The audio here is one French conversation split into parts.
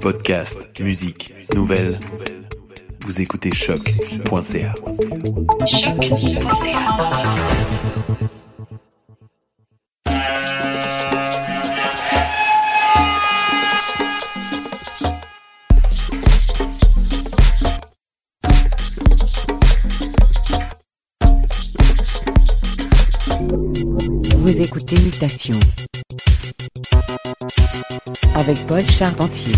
Podcast, musique, nouvelles. Vous écoutez choc.ca. Vous écoutez Mutation avec Paul Charpentier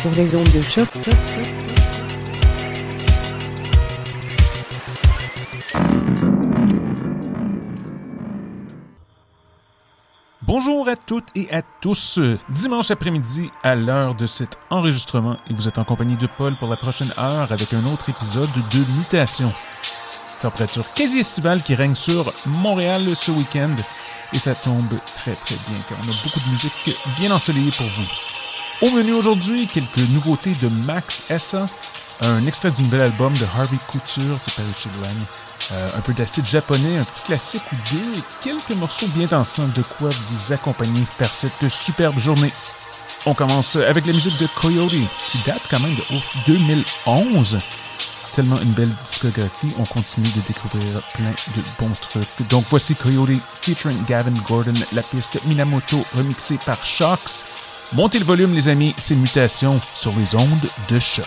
sur les ondes de choc. Bonjour à toutes et à tous. Dimanche après-midi, à l'heure de cet enregistrement, et vous êtes en compagnie de Paul pour la prochaine heure avec un autre épisode de Mutation. Température quasi estivale qui règne sur Montréal ce week-end. Et ça tombe très très bien car on a beaucoup de musique bien ensoleillée pour vous. Au menu aujourd'hui, quelques nouveautés de Max Essa, un extrait du nouvel album de Harvey Couture, c'est paru chez. Euh, un peu d'acide japonais, un petit classique ou deux et quelques morceaux bien dansants de quoi vous accompagner par cette superbe journée. On commence avec la musique de Coyote qui date quand même de ouf 2011 une belle discographie. On continue de découvrir plein de bons trucs. Donc voici Coyote featuring Gavin Gordon, la piste Minamoto remixée par Shox. Montez le volume les amis, c'est Mutation sur les ondes de choc.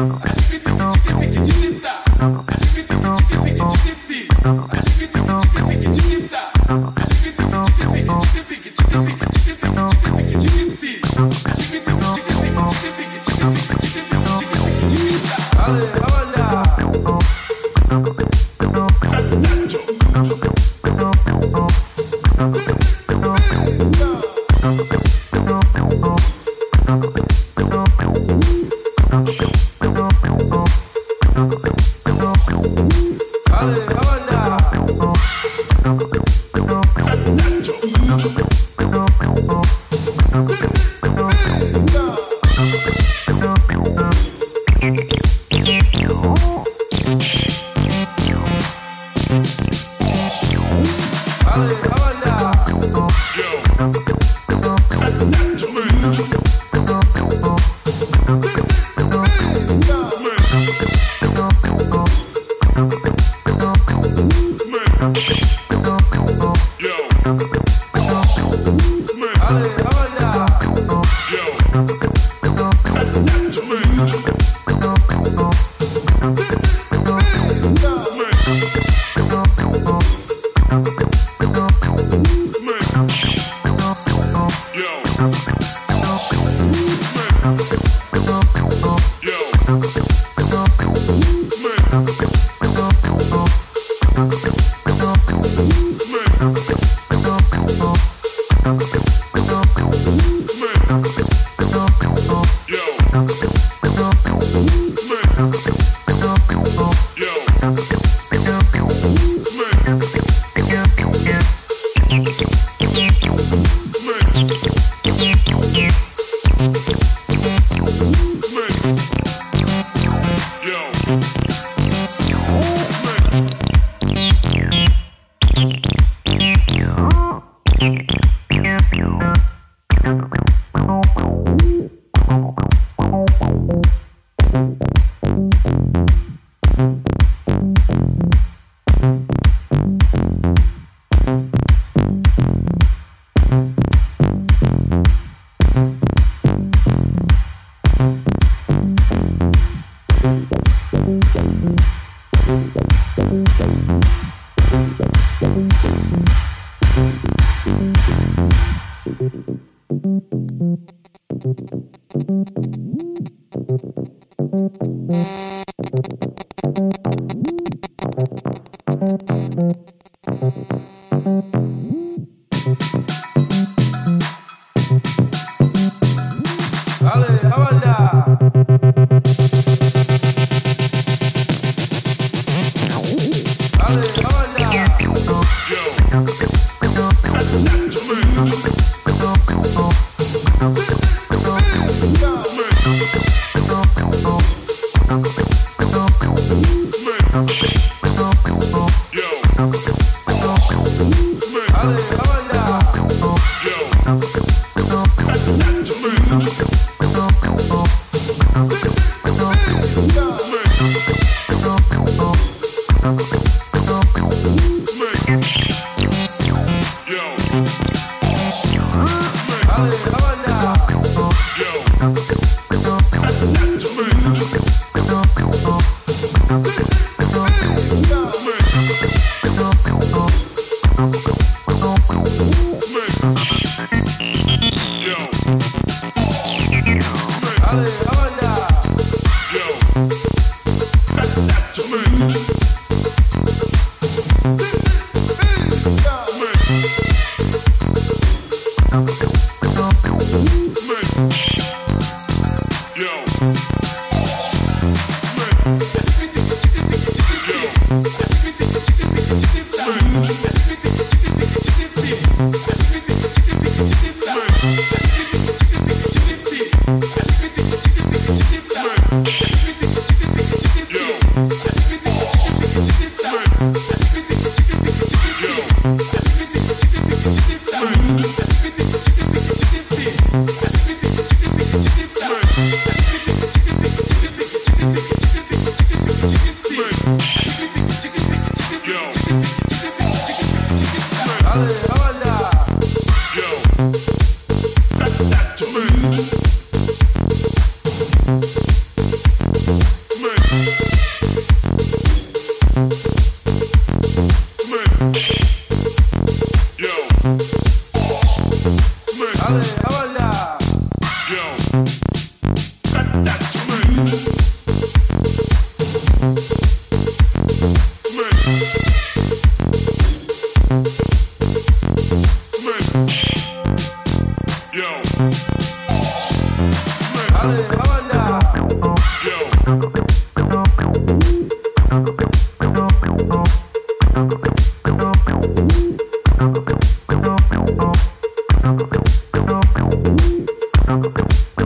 Chiquitita, chiquitita, chiquitita.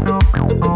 Música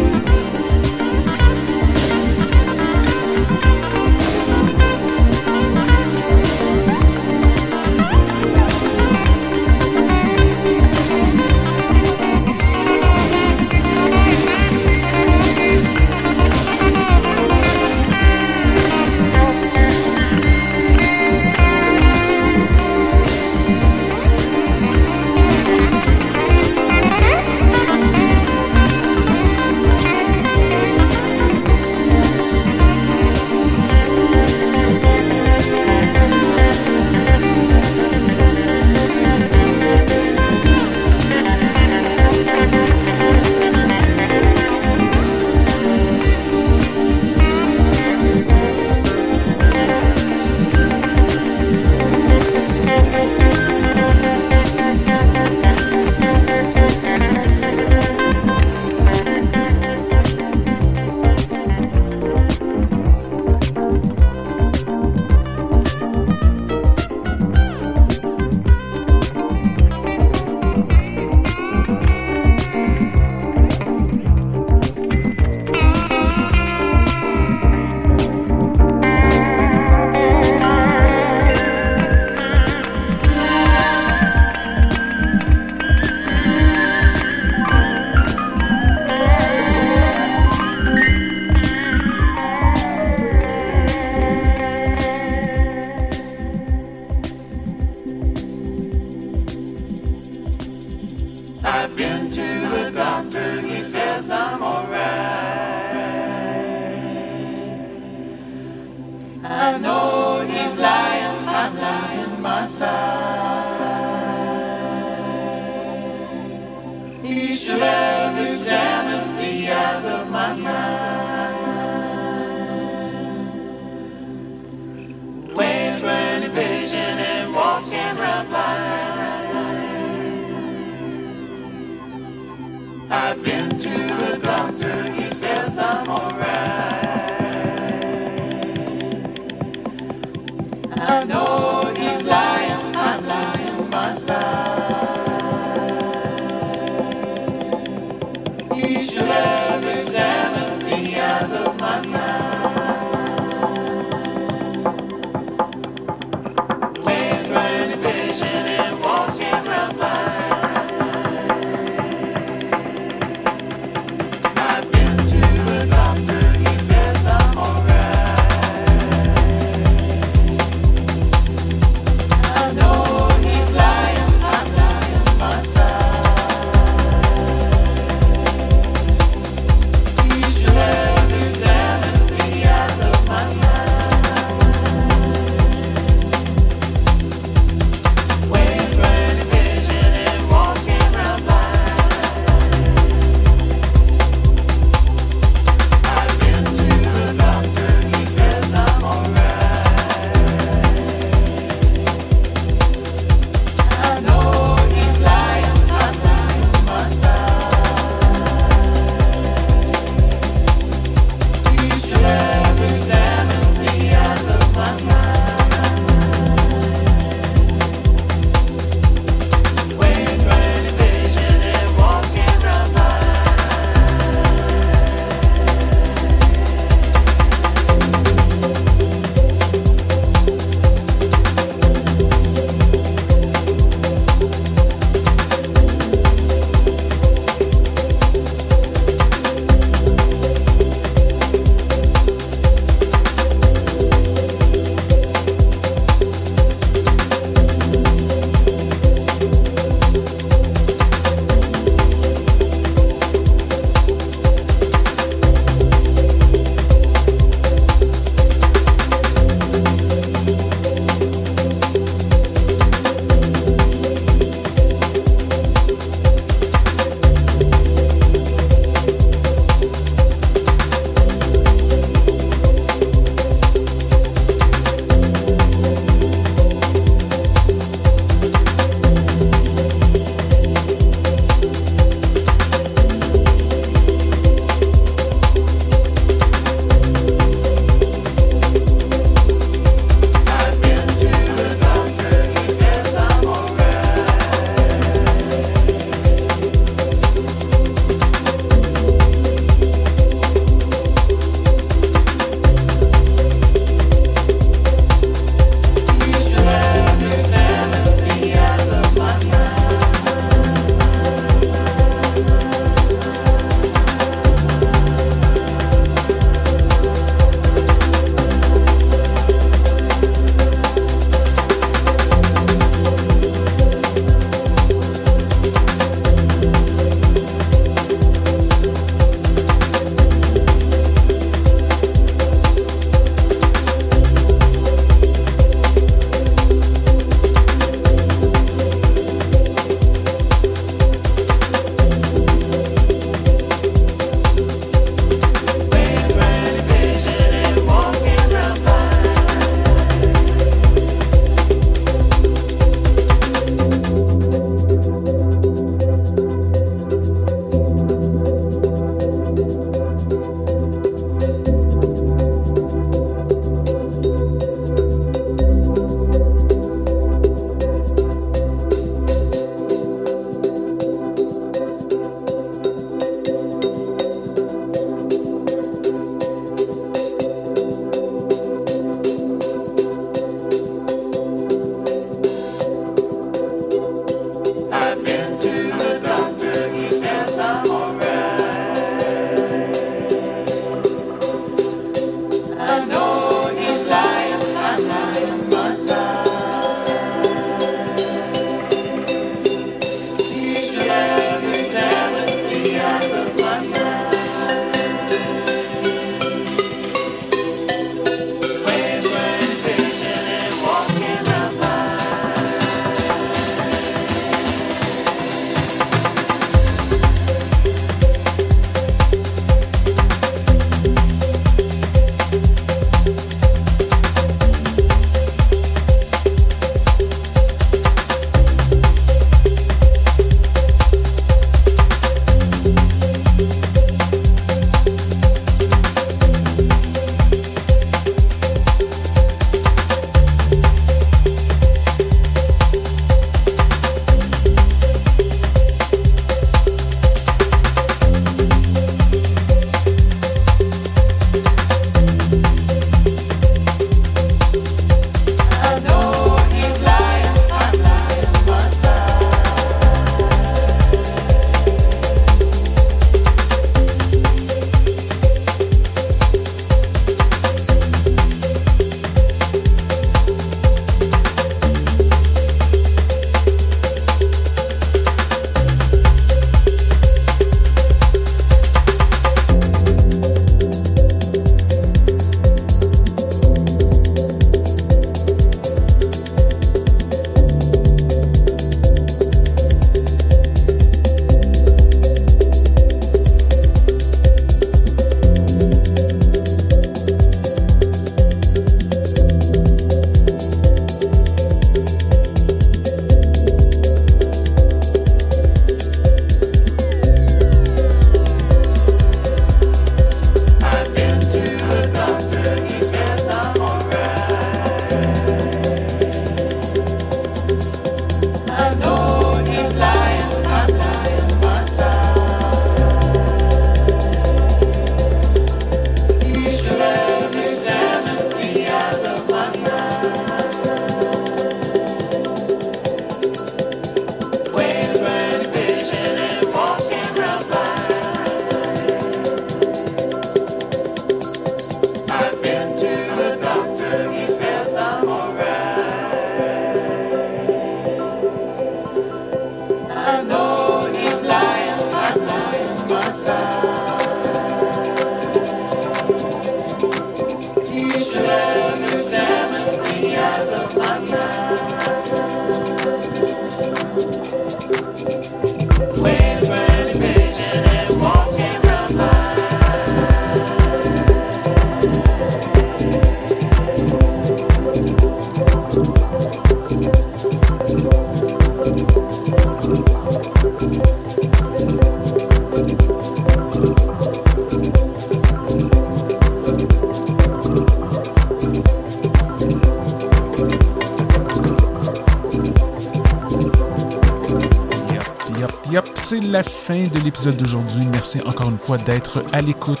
fin de l'épisode d'aujourd'hui. Merci encore une fois d'être à l'écoute.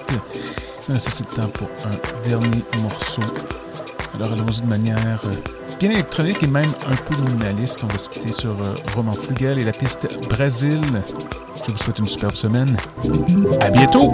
Euh, Ça, c'est le temps pour un dernier morceau. Alors, allons-y de manière euh, bien électronique et même un peu minimaliste. On va se quitter sur euh, Roman Flugel et la piste Brésil. Je vous souhaite une superbe semaine. À bientôt!